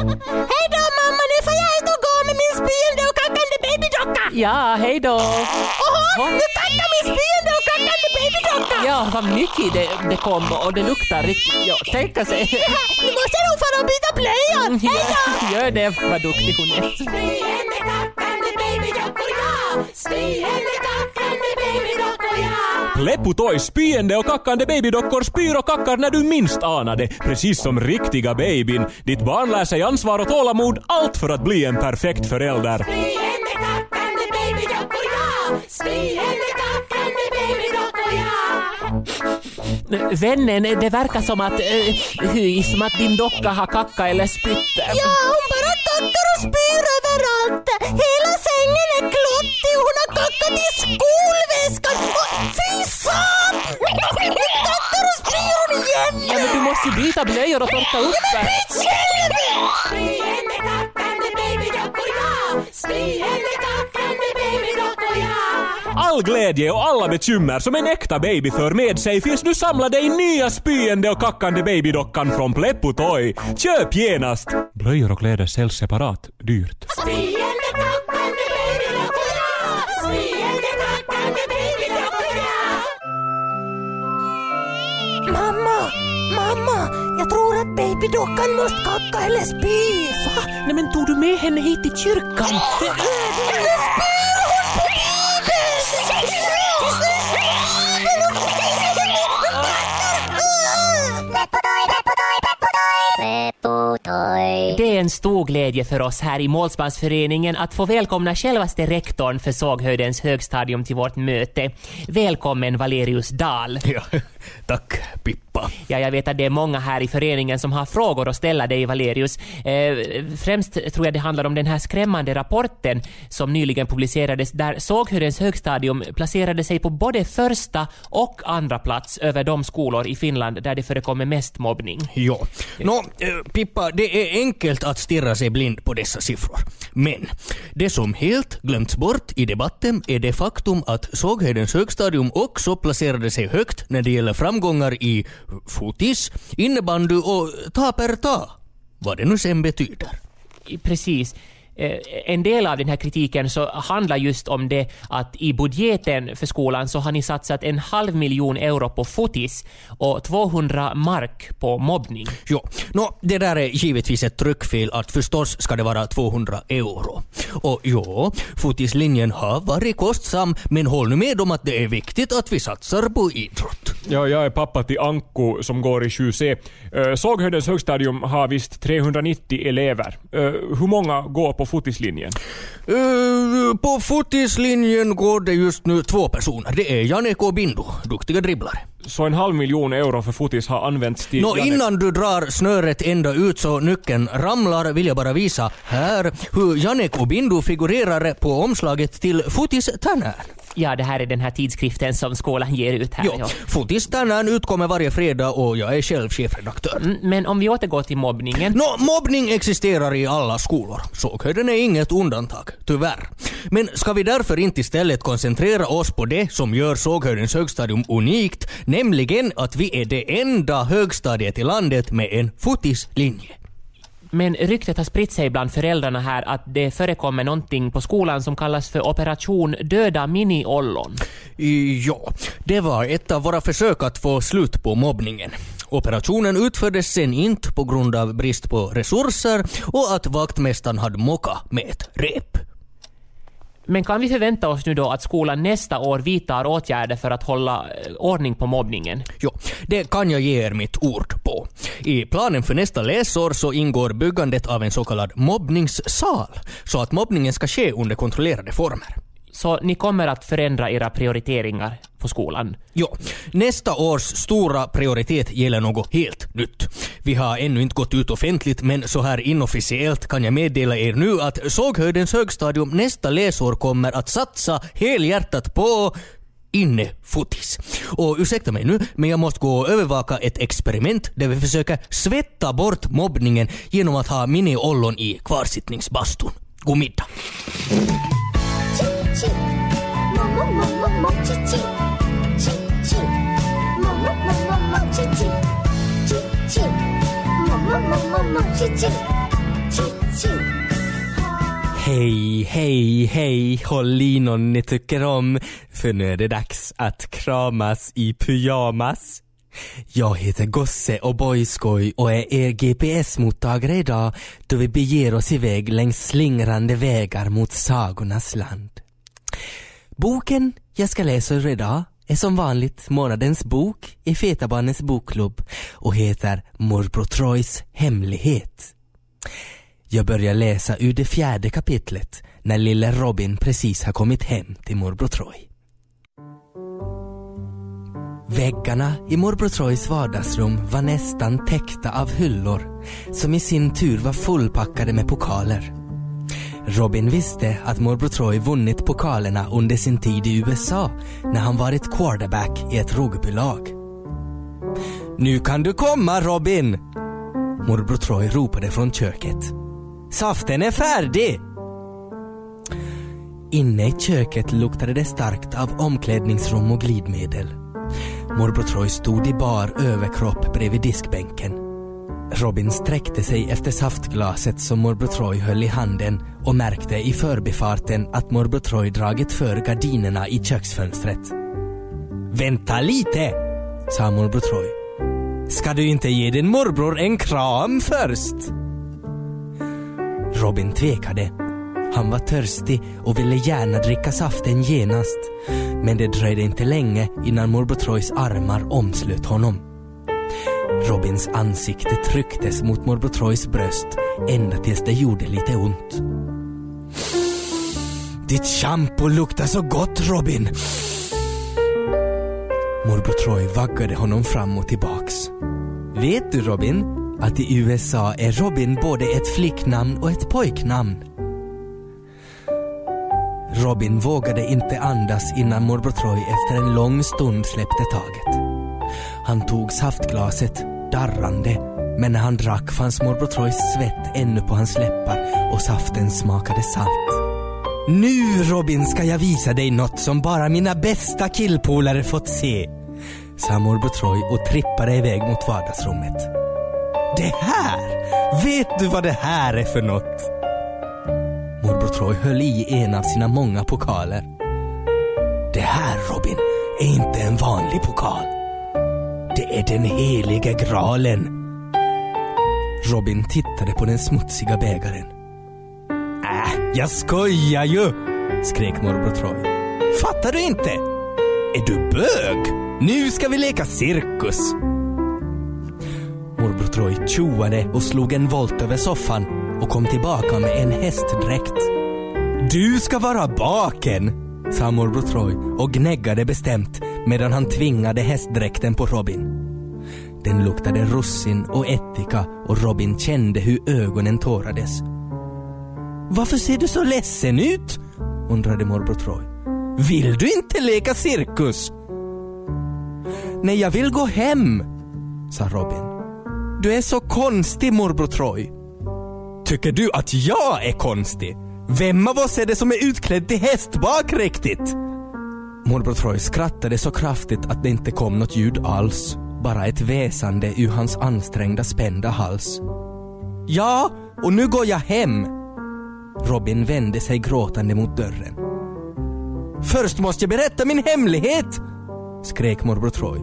Hej då mamma, nu får jag ut och gå med min spyende och kackande babydocka. Ja, hej då. Oho, nu kackar min spyende och kackande babydocka. Ja, vad mycket det, det kom och det luktar riktigt... Ja, tänka sig. Nu måste jag nog fara och byta blöjan. Hej då! Gör det, vad duktig hon är. Spyende kackande Spyende, kackande babydockor, Toys spyende och kackande babydockor spyr och kackar när du minst anar det. Precis som riktiga babyn. Ditt barn lär sig ansvar och tålamod, allt för att bli en perfekt förälder. Spyende, kackande babydockor, ja! Spyende, kackande babydockor, ja! Vännen, det verkar som att, uh, hy, som att din docka har kackat eller spytt. Ja, hon bara kackar och spyr överallt. Hela och hon har kackat i skolväskan. Och Fy fan! Nu kackar och spyr hon igen! Ja, men du måste ju byta blöjor och torka upp Ja, men det. byt själv! All glädje och alla bekymmer som en äkta baby för med sig finns nu samlade i nya spyende och kackande babydockan från Pleppo Toy. Köp genast! Blöjor och kläder säljs separat, dyrt. Spyende, kackande babydockor, Mamma! Mamma! Jag tror att babydockan måste kacka eller spy. Va? Nej men tog du med henne hit till kyrkan? Nu spyr Det är en stor glädje för oss här i Målsmansföreningen att få välkomna självaste rektorn för Såghöjdens högstadium till vårt möte. Välkommen Valerius Dahl. Ja, tack Pippa. Ja, jag vet att det är många här i föreningen som har frågor att ställa dig Valerius. Eh, främst tror jag det handlar om den här skrämmande rapporten som nyligen publicerades där Såghöjdens högstadium placerade sig på både första och andra plats över de skolor i Finland där det förekommer mest mobbning. Ja. Nå, eh, Pippa, det är enkelt att stirra sig blind på dessa siffror. Men det som helt glömts bort i debatten är det faktum att Såghöjdens högstadium också placerade sig högt när det gäller framgångar i fotis, innebandy och ta per ta. Vad det nu sen betyder. Precis. Eh, En del av den här kritiken så handlar just om det att i budgeten för skolan så har ni satsat en halv miljon euro på fotis och 200 mark på mobbning. Jo, nå, det där är givetvis ett tryckfel att förstås ska det vara 200 euro. Och jo, fotislinjen har varit kostsam, men håll nu med om att det är viktigt att vi satsar på idrott. Ja, jag är pappa till Anko som går i 7C. Uh, Såghöjdens högstadium har visst 390 elever. Eh, hur många går på fotislinjen? Uh, på fotislinjen går det just nu två personer. Det är Janne K. Bindu, duktiga dribblare. Så en halv miljon euro för fotis har använts till... Nå, Janek- innan du drar snöret ända ut så nyckeln ramlar vill jag bara visa här hur Janek och Bindu figurerar på omslaget till Fotis Tänään. Ja, det här är den här tidskriften som skolan ger ut här. Jo, ja. Fotis Tänään utkommer varje fredag och jag är själv chefredaktör. Mm, Men om vi återgår till mobbningen. Nå, mobbning existerar i alla skolor. Såghöjden är inget undantag, tyvärr. Men ska vi därför inte istället koncentrera oss på det som gör Såghöjdens högstadium unikt, nämligen att vi är det enda högstadiet i landet med en fotislinje. Men ryktet har spritt sig bland föräldrarna här att det förekommer någonting på skolan som kallas för Operation Döda Mini-ollon. Ja, det var ett av våra försök att få slut på mobbningen. Operationen utfördes sen inte på grund av brist på resurser och att vaktmästaren hade mocka med ett rep. Men kan vi förvänta oss nu då att skolan nästa år vidtar åtgärder för att hålla eh, ordning på mobbningen? Jo, det kan jag ge er mitt ord på. I planen för nästa läsår så ingår byggandet av en så kallad mobbningssal, så att mobbningen ska ske under kontrollerade former. Så ni kommer att förändra era prioriteringar på skolan? Jo, nästa års stora prioritet gäller något helt nytt. Vi har ännu inte gått ut offentligt men så här inofficiellt kan jag meddela er nu att Såghöjdens högstadium nästa läsår kommer att satsa helhjärtat på innefotis. Och ursäkta mig nu, men jag måste gå och övervaka ett experiment där vi försöker svetta bort mobbningen genom att ha mini-ollon i kvarsittningsbastun. God middag! Hej, hej, hej, håll i någon ni tycker om, för nu är det dags att kramas i pyjamas. Jag heter Gosse och Boyskoj och är er GPS-mottagare idag då vi beger oss iväg längs slingrande vägar mot sagornas land. Boken jag ska läsa ur idag är som vanligt månadens bok i Fetabarnens bokklubb och heter Morbror Troys hemlighet. Jag börjar läsa ur det fjärde kapitlet när lille Robin precis har kommit hem till morbror Troy. Väggarna i morbror Troys vardagsrum var nästan täckta av hyllor som i sin tur var fullpackade med pokaler. Robin visste att morbror Troy vunnit pokalerna under sin tid i USA när han varit quarterback i ett rugbylag. Nu kan du komma Robin! Morbror Troy ropade från köket. Saften är färdig! Inne i köket luktade det starkt av omklädningsrum och glidmedel. Morbror Troy stod i bar överkropp bredvid diskbänken. Robin sträckte sig efter saftglaset som morbror Troy höll i handen och märkte i förbifarten att morbror Troy dragit för gardinerna i köksfönstret. Vänta lite, sa morbror Troy. Ska du inte ge din morbror en kram först? Robin tvekade. Han var törstig och ville gärna dricka saften genast. Men det dröjde inte länge innan morbror Troys armar omslöt honom. Robins ansikte trycktes mot morbror Troys bröst ända tills det gjorde lite ont. Ditt shampoo luktar så gott Robin! Morbror Troy vaggade honom fram och tillbaks. Vet du Robin, att i USA är Robin både ett flicknamn och ett pojknamn? Robin vågade inte andas innan morbror Troy efter en lång stund släppte taget. Han tog saftglaset, darrande, men när han drack fanns morbror Troys svett ännu på hans läppar och saften smakade salt. Nu Robin ska jag visa dig något som bara mina bästa killpolare fått se, sa morbror Troy och trippade iväg mot vardagsrummet. Det här! Vet du vad det här är för något? Morbror Troy höll i en av sina många pokaler. Det här Robin är inte en vanlig pokal. Det är den heliga graalen. Robin tittade på den smutsiga bägaren. Äh, jag skojar ju! skrek morbror Troy. Fattar du inte? Är du bög? Nu ska vi leka cirkus! Morbror Troy tjoade och slog en volt över soffan och kom tillbaka med en hästdräkt. Du ska vara baken, sa morbror Troy och gnäggade bestämt medan han tvingade hästdräkten på Robin. Den luktade russin och ättika och Robin kände hur ögonen tårades. Varför ser du så ledsen ut? undrade morbror Troy. Vill du inte leka cirkus? Nej, jag vill gå hem, sa Robin. Du är så konstig morbror Troy. Tycker du att jag är konstig? Vem av oss är det som är utklädd till hästbak riktigt? Morbror Troy skrattade så kraftigt att det inte kom något ljud alls. Bara ett väsande ur hans ansträngda spända hals. Ja, och nu går jag hem. Robin vände sig gråtande mot dörren. Först måste jag berätta min hemlighet! skrek morbror Troy.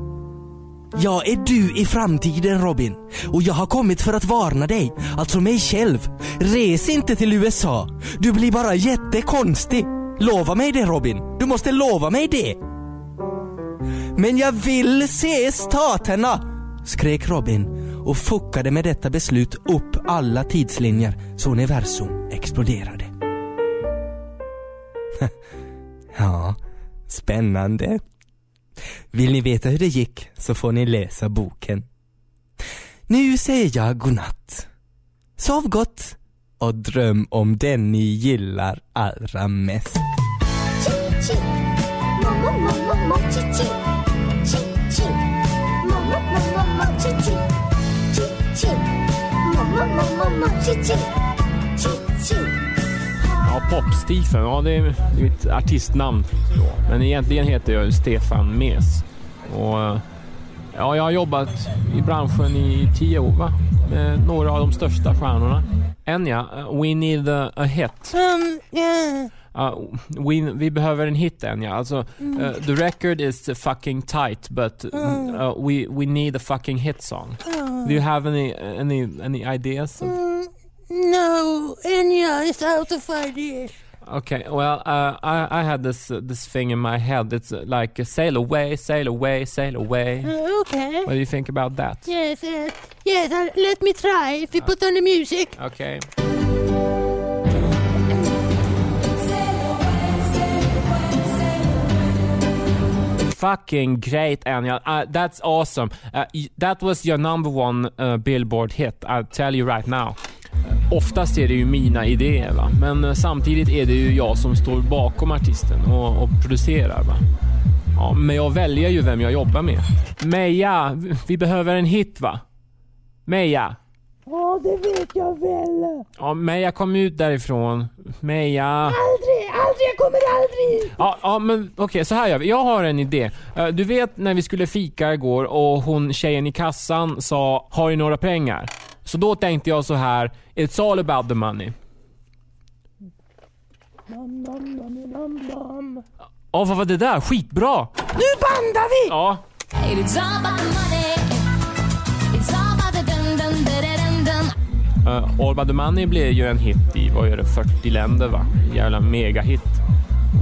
Jag är du i framtiden Robin och jag har kommit för att varna dig, alltså mig själv. Res inte till USA, du blir bara jättekonstig. Lova mig det Robin, du måste lova mig det. Men jag vill se staterna, skrek Robin och fuckade med detta beslut upp alla tidslinjer så universum exploderade. ja, spännande. Vill ni veta hur det gick så får ni läsa boken. Nu säger jag godnatt. Sov gott och dröm om den ni gillar allra mest. Ja, Pop-Stefan, ja det är mitt artistnamn. Men egentligen heter jag Stefan Mes. Och, eh, ja, jag har jobbat i branschen i tio år va? med några av de största stjärnorna. En ja, eh, We Need a, a Hit. Um, yeah. Uh, we, vi behöver en hit än ja. Alltså, Mm. uh, the record is fucking tight but Mm. uh, we, we need a fucking hit song. Mm. Do you have any, any, any ideas? Mm, no, Enya is out of ideas. Okay, well, uh, I, I had this uh, this thing in my head. It's uh, like uh, sail away, sail away, sail away. Uh, okay. What do you think about that? Yes, uh, yes, uh, let me try if you put on the music. Okay. Fucking great, Anya. Uh, that's awesome. Uh, that was your number one uh, Billboard hit. I'll tell you right now. Oftast är det ju mina idéer, va? men uh, samtidigt är det ju jag som står bakom artisten och, och producerar. Va? Ja, men jag väljer ju vem jag jobbar med. Meja, vi- behöver en hit va? Meja. Ja, det vet jag väl. Ja, Meja kom ut därifrån. Meja. Aldrig, aldrig, jag kommer aldrig. Ja, ja men okej, så här gör vi. Jag har en idé. Eh, Du vet när vi skulle fika igår och hon tjejen i kassan sa “Har du några pengar?” Så då tänkte jag så här “It's all about the money”. Nam, nam, nam, nam, nam. Ja, vad var det där? Skitbra! Nu bandar vi! Ja. Uh, All About The Money blev ju en hit i, vad är det, 40 länder va? Jävla megahit.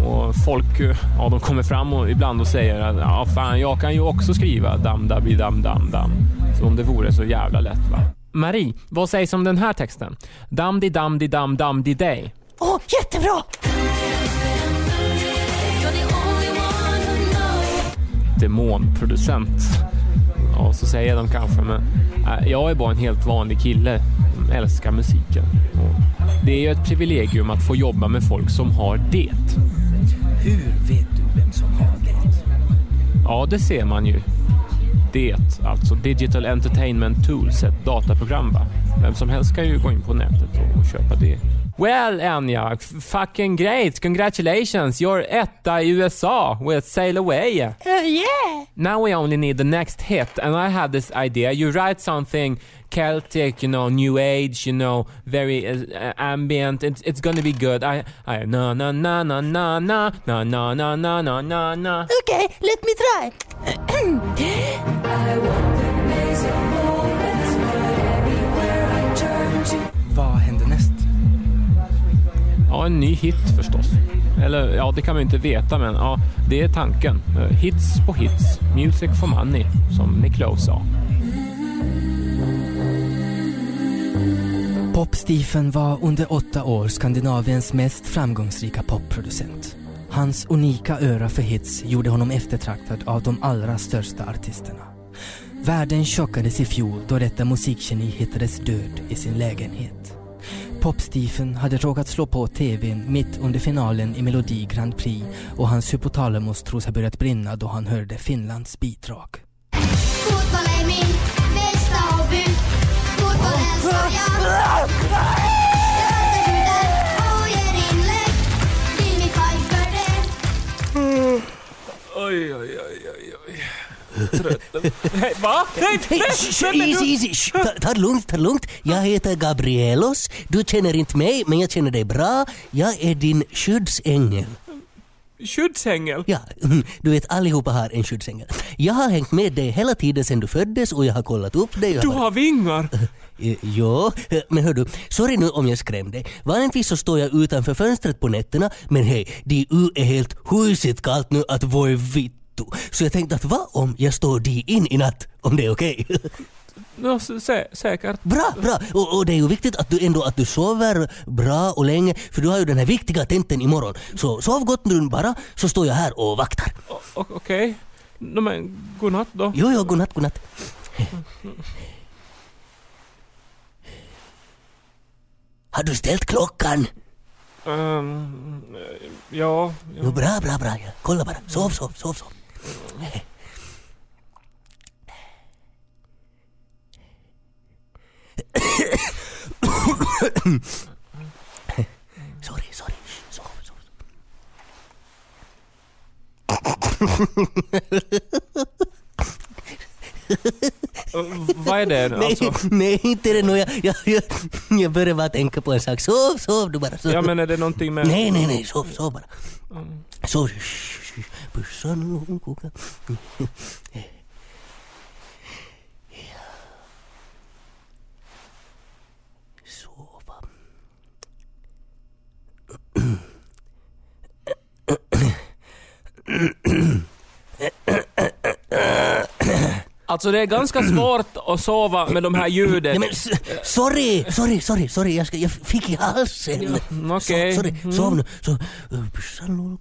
Och folk, eh, ja de kommer fram och ibland och säger att ja fan jag kan ju också skriva dam dabbi dam dam dam. Så om det vore så jävla lätt va. Marie, vad sägs om den här texten? Dam di dam di dam dam di day. Åh, jättebra! Demonproducent. Ja, så säger de kanske, men äh, jag är bara en helt vanlig kille som älskar musiken. Det är ju ett privilegium att få jobba med folk som har det. Hur vet du vem som har det? Ja, det ser man ju. Det, alltså Digital Entertainment Tools, ett dataprogram va. Vem som helst kan ju gå in på nätet och, och köpa det. Well Anya, f- fucking great! Congratulations! You're etta i USA with Sail Away. Uh, yeah! Now we only need the next hit, and I had this idea. You write something Celtic, you know, New Age, you know, very uh, uh, ambient. It's it's gonna be good. I I na na na na na na na na na na na na na. Okay, let me try. Vad händer näst? Ja, en ny hit förstås. Eller ja, det kan man ju inte veta, men ja, det är tanken. Eh, Hits på hits, music for money, som Nick Lowe sa. Pop-Stephen var under åtta år Skandinaviens mest framgångsrika popproducent. Hans unika öra för hits gjorde honom eftertraktad av de allra största artisterna. Världen chockades i fjol då detta musikgeni hittades död i sin lägenhet. Pop-Stephen hade råkat slå på TVn mitt under finalen i Melodi Grand Prix och hans hypotalamus tros ha börjat brinna då han hörde Finlands bidrag. Fotboll är min bästa hobby. Fotboll älskar jag. Oj, oj, oj, oj, oj. Trött. Va? Nej, Hej, nej, nej, men easy, easy. Sh, Ta, ta det lugnt, ta det lugnt. Jag heter Gabrielos. Du känner inte mig, men jag känner dig bra. Jag är din skyddsängel. Skyddsängel? Ja, mm, du vet allihopa har en skyddsängel. Jag har hängt med dig hela tiden sedan du föddes och jag har kollat upp dig. och Du har har vingar! Eh, Jo, eh, men hör du, sorry nu om jag skrämde. Vanligtvis så står jag utanför fönstret på nätterna, men hej, det är helt husigt kallt nu att voi vittu. Så jag tänkte att vad om jag står di in i natt, om det är okej? Ja, sä, säkert. Bra, bra! Och, och det är ju viktigt att du ändå att du sover bra och länge, för du har ju den här viktiga tenten imorgon. Så sov gott nu bara, så står jag här och vaktar. Okej. No, men godnatt då. Jo, jo, godnatt, godnatt. Har du ställt klockan? Ehm, ja, Jo, ja. bra, bra, bra. Ja. Kolla bara. Sov, sov, sov, sov. Sorry, sorry. Sov, sov. Vad är det? Nej, Alltså, nej, inte det nu. Jag, jag, jag, jag började bara tänka på en sak. Sov, sov du bara. Sov. ja, men är det någonting med... Nej, nej, nej. Sov, sov bara. Sov. Shh, shh, shh. Bussan och koka. Alltså det är ganska svårt att sova med de här ljuden. Nej, men, sorry, sorry, sorry, sorry, jag, ska, jag fick i halsen. Ja, Okej. Okay. So, sorry, mm. sov nu. So, pyssän.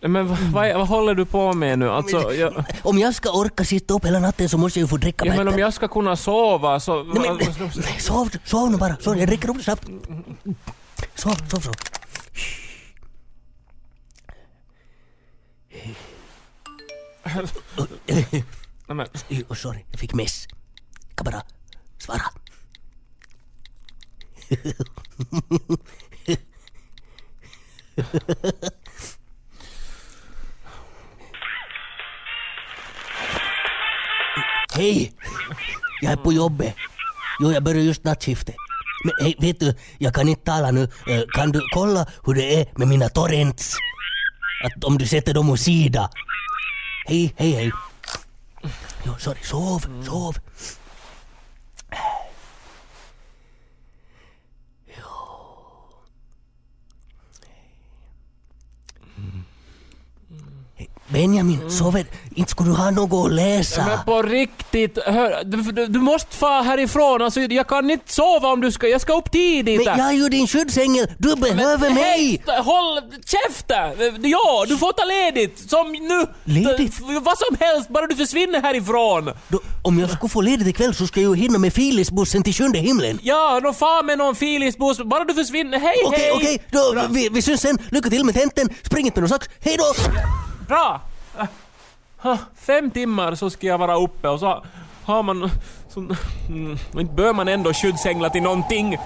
Men vad, vad, vad håller du på med nu? Alltså, jag, Om jag ska orka sitta upp hela natten så måste jag ju få dricka ja, men om jag ska kunna sova så... Nej, men, nej, sov, sov nu bara. Sov, jag dricker upp det snabbt. Sov, sov, sov. Nej, men, Oh, sorry, jag fick mess. Kan bara svara. Hej! Jag är på jobbet. Jo, jag börjar just nattskiftet. Men hej, vet du, jag kan inte tala nu. Eh, kan du kolla hur det är med mina torrents? Att om du sätter dem åt sidan. Hej, hej, hej. Jo, sorry, sov, sov. Benjamin, sover. Inte skulle du ha något att läsa. men på riktigt, hör, du, du, du måste få härifrån. Alltså, jag kan inte sova om du ska... Jag ska upp tidigt. Men jag är ju din skyddsängel. Du behöver mig. Hej, håll käften! Ja, du får ta ledigt. Som nu. Ledigt? Vad som helst, bara du försvinner härifrån. Då, om jag skulle få ledigt ikväll så ska jag ju hinna med Filisbussen till sjunde himlen. Ja, nå fan med någon filisbuss. Bara du försvinner. Hej, Okej, hej! okej, då vi, vi syns sen. Lycka till med tenten. Spring inte med någon sax. Hej då! Bra! Äh, fem timmar så ska jag vara uppe och så har man... Så, mm, inte bör man ändå skyddsängla till någonting.